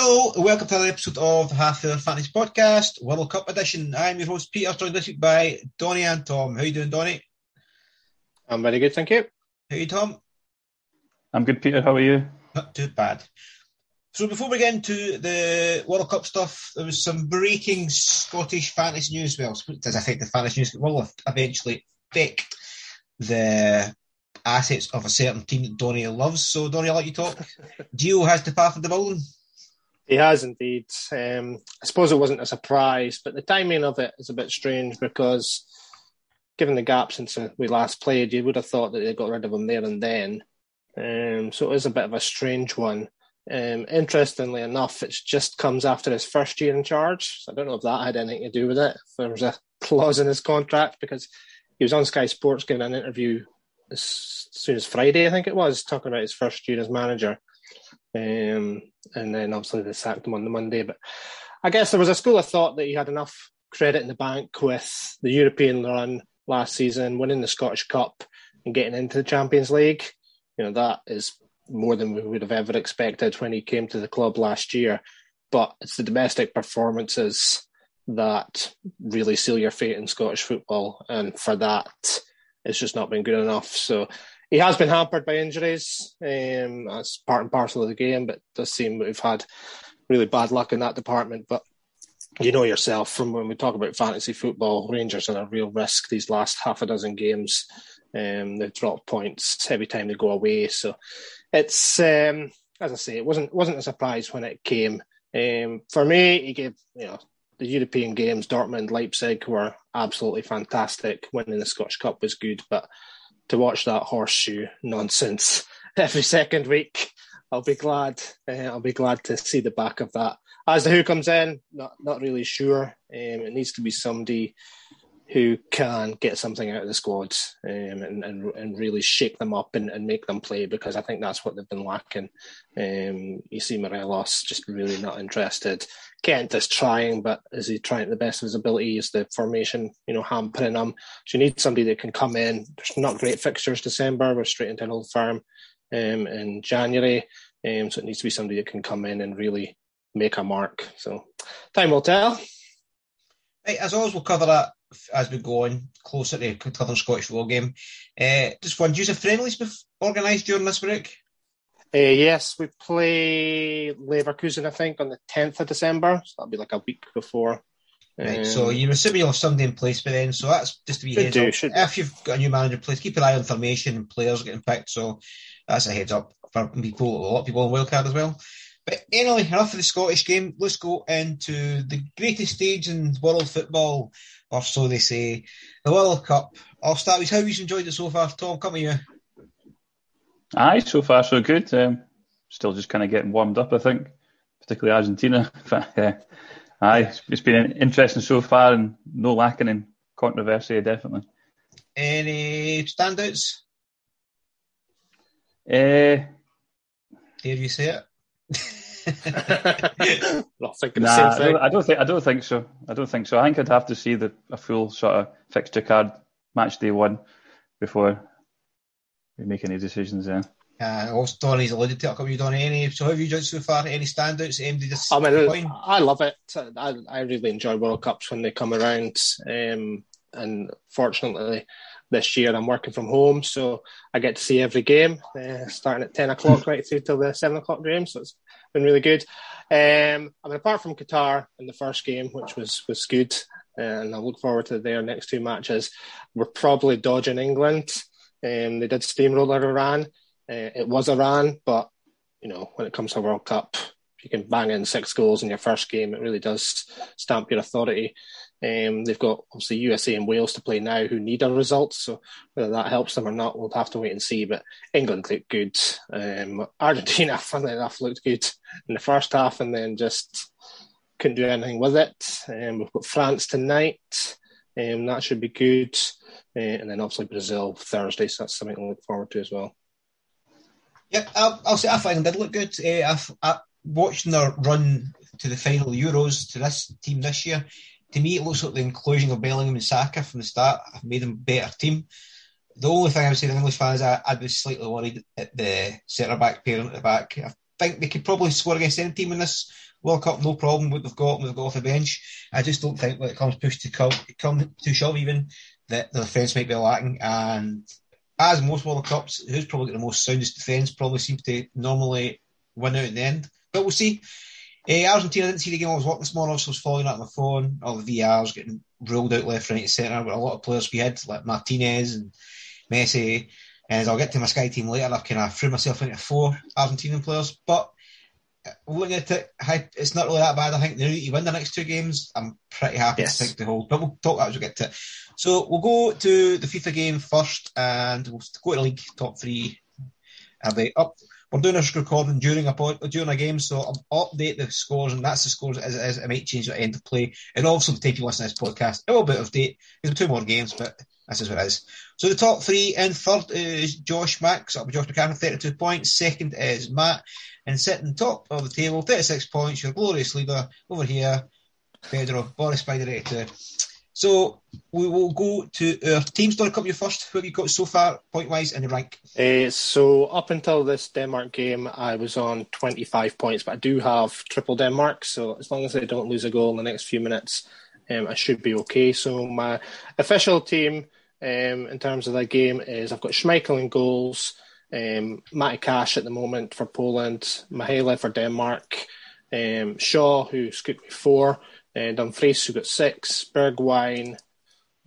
Hello, and welcome to another episode of the Half Hour Fantasy Podcast, World Cup edition. I'm your host Peter, joined this week by Donny and Tom. How you doing, Donny? I'm very good, thank you. How are you, Tom? I'm good, Peter. How are you? Not too bad. So before we get into the World Cup stuff, there was some breaking Scottish fantasy news. Well, does affect the fantasy news? Will eventually affect the assets of a certain team that Donny loves. So Donny, I'll let you talk. Gio has departed the building. He has indeed. Um, I suppose it wasn't a surprise, but the timing of it is a bit strange because, given the gap since we last played, you would have thought that they got rid of him there and then. Um, so it is a bit of a strange one. Um, interestingly enough, it just comes after his first year in charge. So I don't know if that had anything to do with it. If there was a clause in his contract because he was on Sky Sports giving an interview as soon as Friday, I think it was, talking about his first year as manager. Um, and then obviously they sacked him on the Monday. But I guess there was a school of thought that he had enough credit in the bank with the European run last season, winning the Scottish Cup and getting into the Champions League. You know, that is more than we would have ever expected when he came to the club last year. But it's the domestic performances that really seal your fate in Scottish football. And for that, it's just not been good enough. So he has been hampered by injuries. Um, that's part and parcel of the game, but it does seem we've had really bad luck in that department. But you know yourself from when we talk about fantasy football, Rangers are a real risk these last half a dozen games. Um, they've dropped points every time they go away. So it's um, as I say, it wasn't wasn't a surprise when it came. Um, for me, he gave you know the European games, Dortmund, Leipzig were absolutely fantastic. Winning the Scottish Cup was good, but to watch that horseshoe nonsense every second week, I'll be glad. Uh, I'll be glad to see the back of that. As to who comes in, not not really sure. Um, it needs to be somebody who can get something out of the squad um, and, and and really shake them up and, and make them play because I think that's what they've been lacking. Um, you see Morelos just really not interested. Kent is trying, but is he trying to the best of his ability? Is the formation, you know, hampering him? So you need somebody that can come in. There's not great fixtures December. We're straight into an Old Firm um, in January. Um, so it needs to be somebody that can come in and really make a mark. So time will tell. Right, as always, we'll cover that as we go on closer to covering Scottish football game. Uh, just one, do you have friendlies organised during this break? Uh, yes, we play Leverkusen, I think, on the 10th of December. So that'll be like a week before. Right, um, so you're assuming you'll have somebody in place by then. So that's just to be heads do, up. If you've got a new manager in place, keep an eye on formation and players getting picked. So that's a heads up for people, a lot of people on wildcard as well. But anyway, enough of the Scottish game. Let's go into the greatest stage in world football, or so they say, the World Cup. I'll start with how you've enjoyed it so far. Tom, come here. Aye, so far so good. Um, still just kind of getting warmed up, I think, particularly Argentina. But, uh, aye, it's been interesting so far and no lacking in controversy, definitely. Any standouts? Uh, Dare you say it? Not thinking nah, the same thing. I don't, I don't think I don't think so. I don't think so. I think I'd have to see the a full sort of fixture card match day one before we make any decisions there. Uh, also, Donny's alluded to it a couple of Donny. Any, so, have you judged so far? Any standouts? Anybody just I mean, I love it. I, I really enjoy World Cups when they come around. Um, and fortunately, this year. I'm working from home, so I get to see every game, uh, starting at 10 o'clock right through till the 7 o'clock game. So it's been really good. Um, I mean, apart from Qatar in the first game, which was, was good, and I look forward to their next two matches, we're probably dodging England. Um, they did steamroller Iran. Uh, it was Iran, but you know, when it comes to World Cup, you can bang in six goals in your first game, it really does stamp your authority. Um, they've got obviously USA and Wales to play now who need a result. So whether that helps them or not, we'll have to wait and see. But England looked good. Um, Argentina, funnily enough, looked good in the first half and then just couldn't do anything with it. Um, we've got France tonight. Um, that should be good. Uh, and then obviously Brazil Thursday. So that's something to look forward to as well. Yep, I'll, I'll say I find did look good. Uh, I've, I, watching their run to the final Euros to this team this year, to me, it looks like the inclusion of Bellingham and Saka from the start have made them a better team. The only thing I would say to English fans, I, I'd be slightly worried at the centre back pair at the back. I think they could probably score against any team in this World Cup, no problem. What they've got, they've got off the bench. I just don't think when it comes push to come, come to shove, even that the defence might be lacking. And as most World Cups, who's probably got the most soundest defence probably seems to normally win out in the end. But we'll see. Uh, Argentina didn't see the game I was watching this morning, so I was following up on my phone. All the VRs getting ruled out left, right, and centre. But a lot of players we had, like Martinez and Messi. And I'll get to my Sky team later. I've kind of threw myself into four Argentinian players. But uh, looking at it, it's not really that bad. I think they you win the next two games. I'm pretty happy yes. to think the hold. But we'll talk that as we get to it. So we'll go to the FIFA game first, and we'll go to the league top three. Are they up? We're doing this recording during a during a game, so I'll update the scores, and that's the scores as it is. It might change at the end of play, and also the time you listen to this podcast, it will be out of date. There's two more games, but this is what it is. So the top three in third is Josh Max, up with Josh McCann, 32 points. Second is Matt, and sitting top of the table, 36 points. Your glorious leader over here, Pedro Boris Spider 82. So we will go to our team story. Come you first. Who have you got so far, point wise, in the rank? Uh, so up until this Denmark game, I was on 25 points, but I do have triple Denmark. So as long as they don't lose a goal in the next few minutes, um, I should be okay. So my official team um, in terms of that game is I've got Schmeichel in goals, um, Matty Cash at the moment for Poland, Mahela for Denmark, um, Shaw, who scooped me four. Uh, Dumfries, who got six. Bergwijn,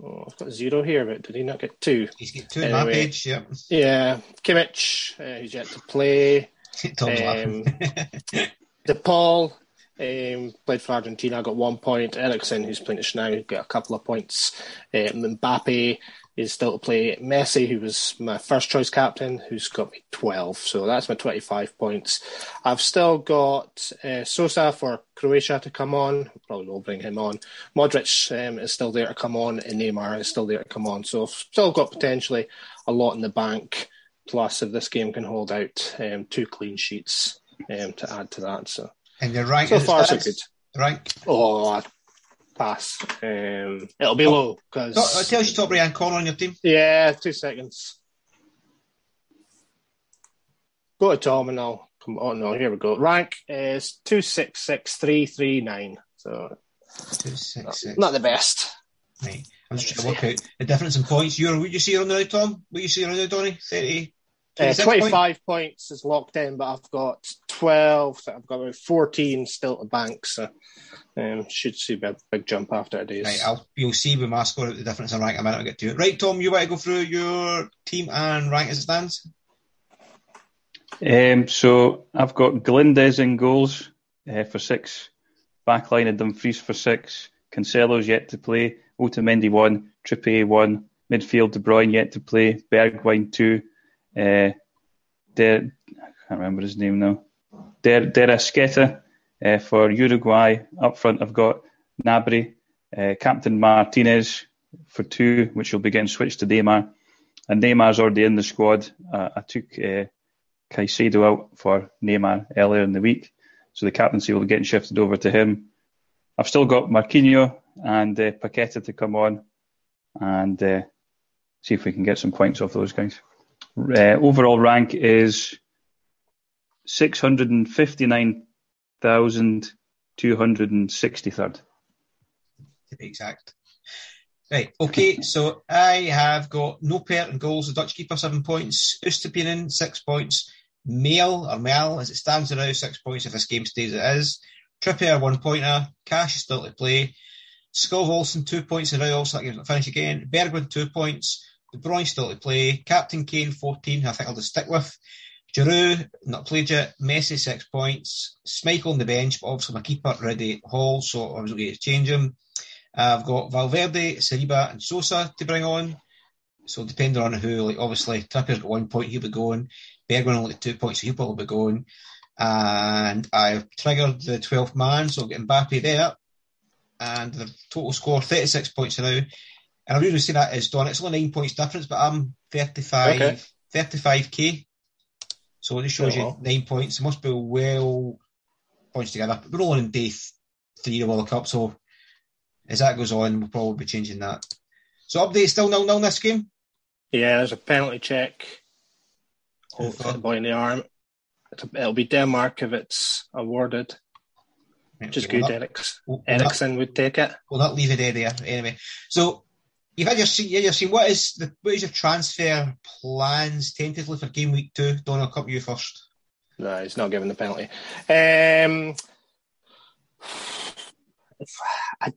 oh, I've got zero here, but did he not get two? He's got two anyway, page, yeah. Yeah. Kimmich, uh, who's yet to play. um, De Paul, um, played for Argentina, got one point. Eriksen, who's playing at now, got a couple of points. Um, Mbappe, is still to play Messi, who was my first choice captain, who's got me 12. So that's my 25 points. I've still got uh, Sosa for Croatia to come on. Probably will bring him on. Modric um, is still there to come on, and Neymar is still there to come on. So I've still got potentially a lot in the bank. Plus, if this game can hold out, um, two clean sheets um, to add to that. So, and your rank so far so good. Right. Oh, pass. Um, it'll be low because. Oh, tell you top Ryan Connor on your team. Yeah, two seconds. Go to Tom and I'll come. Oh no, here we go. Rank is two six six three three nine. So two six six. Not the best. Right. I'm just trying to work out the difference in points. You're, what you see on the Tom? What you see on the Donny? 30, uh, 25 points is locked in, but I've got 12. So I've got about 14 still to bank. So um, should see a big, big jump after it is. Right, I'll, you'll see with my score the difference in rank. I might not going to get to it. Right, Tom, you want to go through your team and rank as it stands? Um, so I've got Galindez in goals uh, for six, backline of Dumfries for six, Cancelo's yet to play, Otamendi one, Trippier one, midfield De Bruyne yet to play, Bergwijn two, uh, Der, I can't remember his name now. Der, Der Esqueta uh, for Uruguay. Up front, I've got Gnabry, uh, Captain Martinez for two, which will be getting switched to Neymar. And Neymar's already in the squad. Uh, I took uh, Caicedo out for Neymar earlier in the week, so the captaincy will be getting shifted over to him. I've still got Marquinhos and uh, Paqueta to come on and uh, see if we can get some points off those guys. Uh, overall rank is 659,263rd. To be exact. Right, okay, so I have got Noppert and goals, the Dutch keeper, seven points, Estupinan, six points, Mail, or Mel, as it stands now, six points if this game stays as it is, Trippier, one pointer, Cash is still to play, Skov Olsen, two points, and now also that game's not finished again, Bergwijn, two points, De Bruyne still to play, Captain Kane, 14, I think I'll just stick with, Giroud, not played yet, Messi, six points, Smike on the bench, but obviously my keeper, ready Hall, so I was going to change him. I've got Valverde, Saliba, and Sosa to bring on. So depending on who, like obviously Trippier's got one point, he'll be going. Bergwijn only two points, so he'll probably be going. And I've triggered the 12th man, so I'll get Mbappe there. And the total score, 36 points now. And I really see that as done. It's only nine points difference, but I'm 35, okay. 35k. So it just shows you nine points. It must be well points together. We're all in day three of the World Cup, so as that goes on, we'll probably be changing that. So update still nil nil this game. Yeah, there's a penalty check. Oh, the boy in the arm. It'll be Denmark if it's awarded. Which is good. That, Eriksen would take it. We'll not leave it there anyway. So you've had your you've seen what is the what is your transfer plans tentatively for game week two? Donald, come you first. No, he's not given the penalty. Um, I,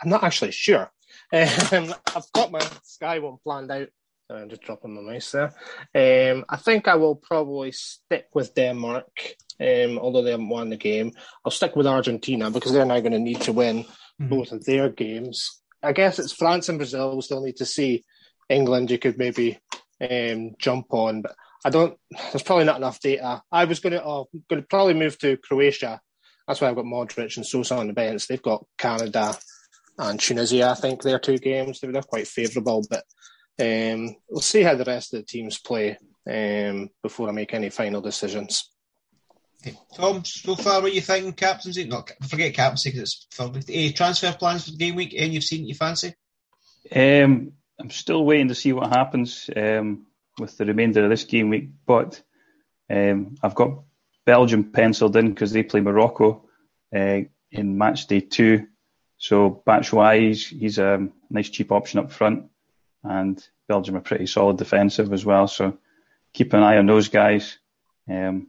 I'm not actually sure. Um, I've got my Sky one planned out. I'm just dropping my mouse there. Um, I think I will probably stick with Denmark, um, although they haven't won the game. I'll stick with Argentina because they're now going to need to win mm-hmm. both of their games. I guess it's France and Brazil. We still need to see England. You could maybe um, jump on, but I don't. There's probably not enough data. I was going to, oh, going to probably move to Croatia. That's why I've got Modric and Sosa on the bench. They've got Canada and Tunisia. I think their two games they're quite favourable, but um, we'll see how the rest of the teams play um, before I make any final decisions. Tom, so far, what you think? Captaincy? Not forget captaincy because it's transfer plans for the game week. Any you've seen you fancy? Um, I'm still waiting to see what happens um, with the remainder of this game week, but um, I've got Belgium penciled in because they play Morocco uh, in match day two. So Batshuayi, he's, he's a nice cheap option up front, and Belgium are pretty solid defensive as well. So keep an eye on those guys. Um,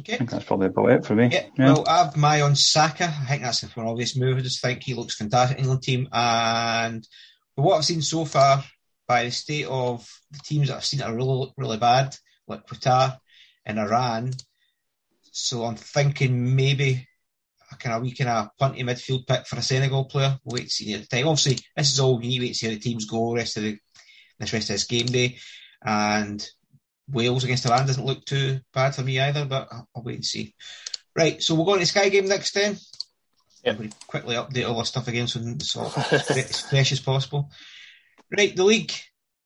Okay. I think that's probably about it for me. Yeah, yeah. Well, I have my on Saka. I think that's an obvious move. I just think he looks fantastic England team. And what I've seen so far, by the state of the teams that I've seen that are really, really bad, like Qatar and Iran, So I'm thinking maybe a kind of we kind of punty midfield pick for a Senegal player. We'll wait to see the time. Obviously, this is all you need to wait to see how the teams go rest of the this rest of this game day. And Wales against Iran doesn't look too bad for me either, but I'll wait and see. Right, so we'll go into Sky game next then. Yeah. Quickly update all our stuff again so it's all as fresh as possible. Right, the league.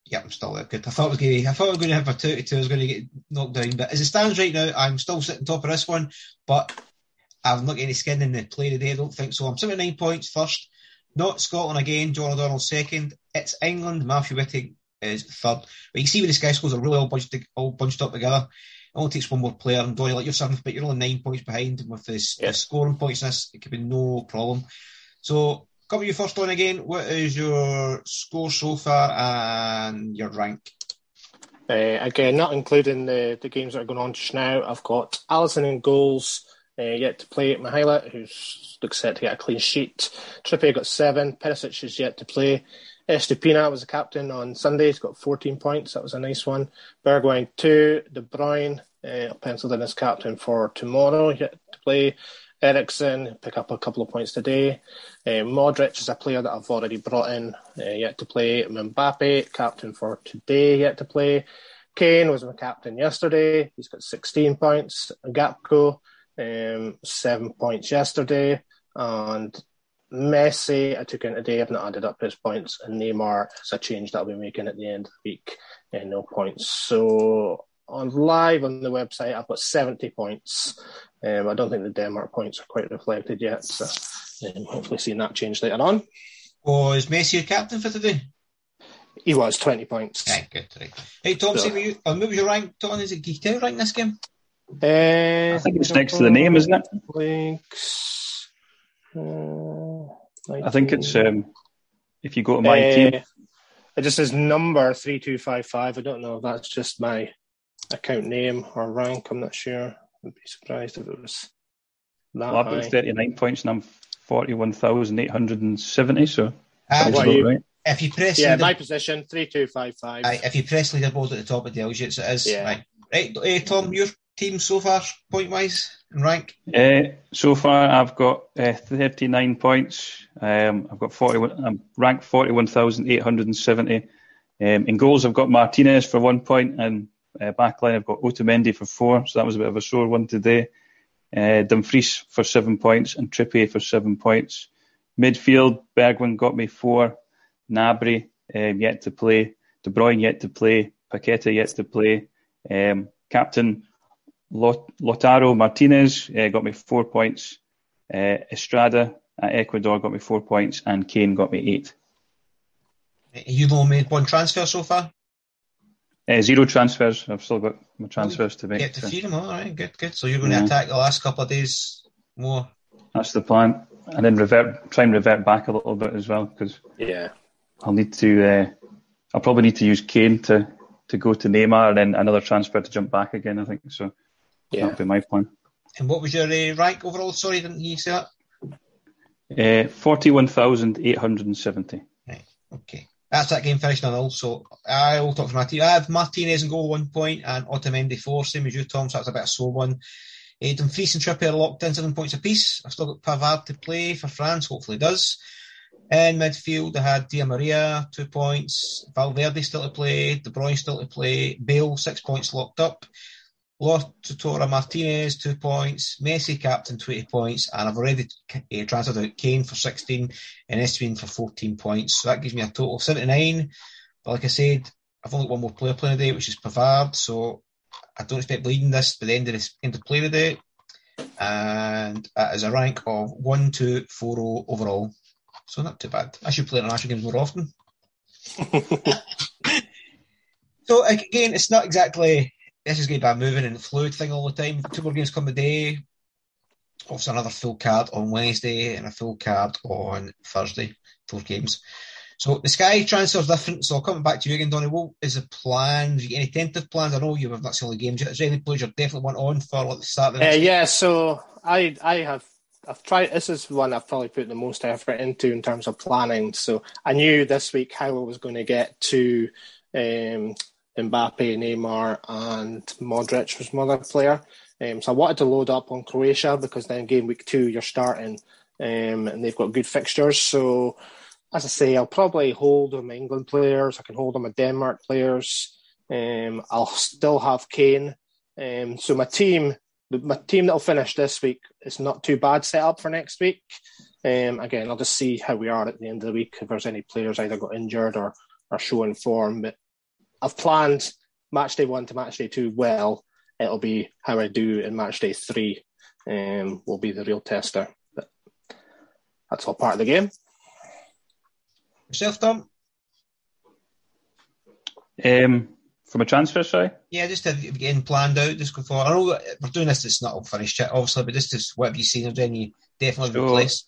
Yeah, I'm still there. Good. I thought I was going to, I thought I was going to have a two to two. I was going to get knocked down, but as it stands right now, I'm still sitting top of this one. But I'm not getting any skin in the play today. I don't think so. I'm 79 points first. Not Scotland again. John O'Donnell second. It's England. Matthew Whitting is third. But you see with the Sky scores are really all bunched, all bunched up together. It only takes one more player, and Doyle, like you're seventh, but you're only nine points behind. And with this, yeah. the scoring points in this, it could be no problem. So, cover you first on again. What is your score so far and your rank? Uh, again, not including the, the games that are going on just now. I've got Alisson in goals, uh, yet to play Mihaila, who looks set to get a clean sheet. Trippier got seven. Perisic is yet to play. Estupiñán was the captain on Sunday. He's got 14 points. That was a nice one. Bergwijn, two. De Bruyne, uh, penciled in as captain for tomorrow, yet to play. Eriksen, pick up a couple of points today. Uh, Modric is a player that I've already brought in, uh, yet to play. Mbappe, captain for today, yet to play. Kane was my captain yesterday. He's got 16 points. Gakpo, um, seven points yesterday. And Messi, I took in today. I've not added up his points, and Neymar is a change that I'll be making at the end of the week, and no points. So on live on the website, I've got 70 points. Um, I don't think the Denmark points are quite reflected yet, so um, hopefully seeing that change later on. Was Messi your captain for today? He was 20 points. Right, good. Right. Hey, Tom, so, you, what was your rank, Tom? Is it Geek rank this game? Uh, I think it's next to the name, isn't it? Links. Uh, I think it's um, if you go to my uh, team. It just says number three two five five. I don't know if that's just my account name or rank. I'm not sure. I'd be surprised if it was that well, I've got 39 points and I'm 41,870. So uh, well, you, right. If you press, yeah, my position three two five five. If you press leaderboard at the top, it tells you it's, it is. Yeah. Right, right. Hey, Tom, your team so far, point wise and rank? Uh, so far, I've got uh, 39 points. Um, I've got 41. I'm ranked 41,870. Um, in goals, I've got Martinez for one point, and uh, backline, I've got Otamendi for four. So that was a bit of a sore one today. Uh, Dumfries for seven points, and Trippier for seven points. Midfield, Bergwijn got me four. Gnabry um, yet to play. De Bruyne yet to play. Paqueta yet to play. Um, captain Lautaro Martinez uh, got me four points. Uh, Estrada at Ecuador got me four points, and Kane got me eight. You've only made one transfer so far. Uh, zero transfers. I've still got my transfers to make. Get to feed them. All right, good, good. So you're going yeah. to attack the last couple of days more. That's the plan, and then revert, try and revert back a little bit as well because yeah, I'll need to. Uh, I'll probably need to use Kane to to go to Neymar and then another transfer to jump back again. I think so. Yeah. That'd be my plan. And what was your uh, rank overall? Sorry, didn't you say that? Uh, 41,870. Right, okay. That's that game finished on all. So I will talk for my team. I have Martinez and goal one point and Otamendi four, same as you, Tom. So that's a bit of a sore one. Uh, Dumfries and Trippier locked in seven points apiece. I've still got Pavard to play for France, hopefully does. In midfield, I had Di Maria, two points. Valverde still to play. De Bruyne still to play. Bale, six points locked up. Lautaro Martinez, two points. Messi, captain, 20 points. And I've already uh, transferred out Kane for 16 and Esteban for 14 points. So that gives me a total of 79. But like I said, I've only got one more player playing today, which is Pavard. So I don't expect bleeding this by the end of this end of play today. And that is a rank of 1, 2, 4, 0 overall. So not too bad. I should play international games more often. so again, it's not exactly this is going to be a moving and fluid thing all the time. Two more games come a day. Also, another full card on Wednesday and a full card on Thursday. Four games. So the Sky transfer is different. So coming back to you again, Donny, what is the plan? Do you get any tentative plans? I know you have not seen the games yet. Is there any players you definitely want on for like, the start of the uh, Yeah, so I I have I've tried. This is one I've probably put the most effort into in terms of planning. So I knew this week how I was going to get to um, Mbappe, Neymar, and Modric was another player. Um, so I wanted to load up on Croatia because then game week two you're starting, um, and they've got good fixtures. So as I say, I'll probably hold on my England players. I can hold on my Denmark players. Um, I'll still have Kane. Um, so my team, my team that'll finish this week is not too bad set up for next week. Um, again, I'll just see how we are at the end of the week if there's any players either got injured or are showing form. But I've planned match day one to match day two well. It'll be how I do in match day three. Um, will be the real tester. But that's all part of the game. Yourself, Tom? Um, from a transfer, sorry? Yeah, just to, getting planned out, just go for. I know we're doing this, it's not all finished yet, obviously, but just to, what have you seen of any definitely so, replace?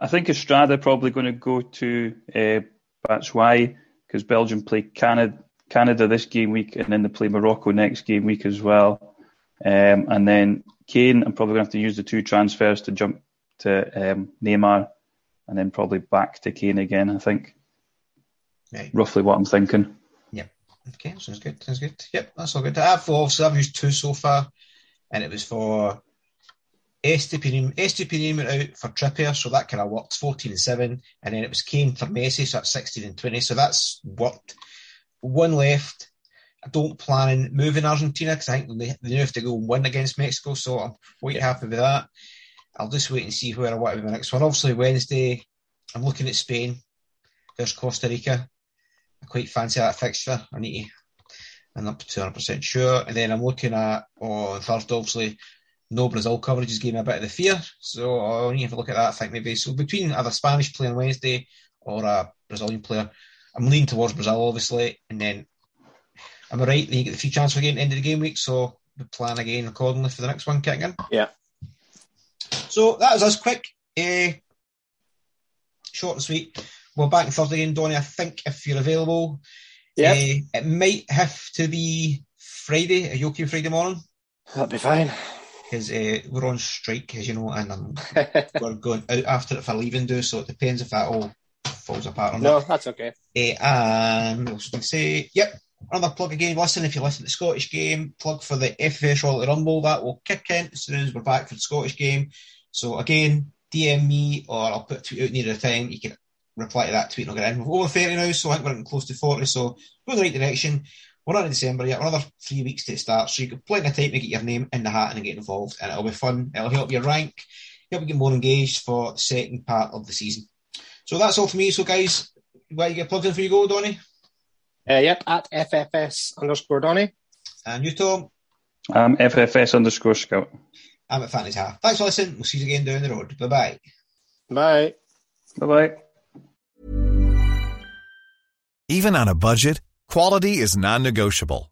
I think Estrada probably going to go to uh, Batshuayi because Belgium play Canada, Canada this game week and then they play Morocco next game week as well. Um, and then Kane, I'm probably going to have to use the two transfers to jump to um, Neymar and then probably back to Kane again, I think. Right. Roughly what I'm thinking. Yep. Okay, sounds good. Sounds good. Yep, that's all good. I've obviously I've used two so far, and it was for Estupiñán. Estupiñán went out for Trippier, so that kind of worked. 14 and 7, and then it was Kane for Messi, so that's 16 and 20. So that's worked. One left. I don't plan on moving Argentina because I think they, they have to go win against Mexico, so I'm quite happy with that. I'll just wait and see where I want to be the next one. Obviously, Wednesday, I'm looking at Spain. There's Costa Rica. I quite fancy that fixture. I need to, I'm not 200% sure. And then I'm looking at, on oh, Thursday, obviously, no Brazil coverage is giving me a bit of the fear. So I'll need to have a look at that, I think, maybe. So between either Spanish player on Wednesday or a Brazilian player, I'm leaning towards Brazil, obviously. And then, am I right? Then you get the free transfer game end of the game week. So we plan again accordingly for the next one kicking in. Yeah. So that was us quick, uh, short and sweet. We're back on Thursday again, Donny. I think if you're available, yeah, uh, it might have to be Friday. Are you okay Friday morning? That'd be fine. Because uh, we're on strike, as you know, and um, we're going out after it for leaving do. So it depends if that all falls apart or not. No, that's okay. Uh, and I was going to say, yep, another plug again. Listen, if you listen to the Scottish game, plug for the FFS Royal Rumble. That will kick in as soon as we're back for the Scottish game. So again, DM me or I'll put a tweet out near the time. You can reply to that tweet and I'll get in. We're over 30 now, so I think we're getting close to 40. So go in the right direction. We're not in December yet. We're another three weeks to start. So you can plenty of time to get your name in the hat and get involved. And it'll be fun. It'll help you rank, help you get more engaged for the second part of the season. So that's all for me. So guys, where you get plugged in for you go, Donny? Uh, yep, at FFS underscore Donny. And you, Tom? I'm FFS underscore Scout. I'm at Fantasy Half. Thanks for listening. We'll see you again down the road. Bye-bye. Bye. Bye-bye. Even on a budget, quality is non-negotiable.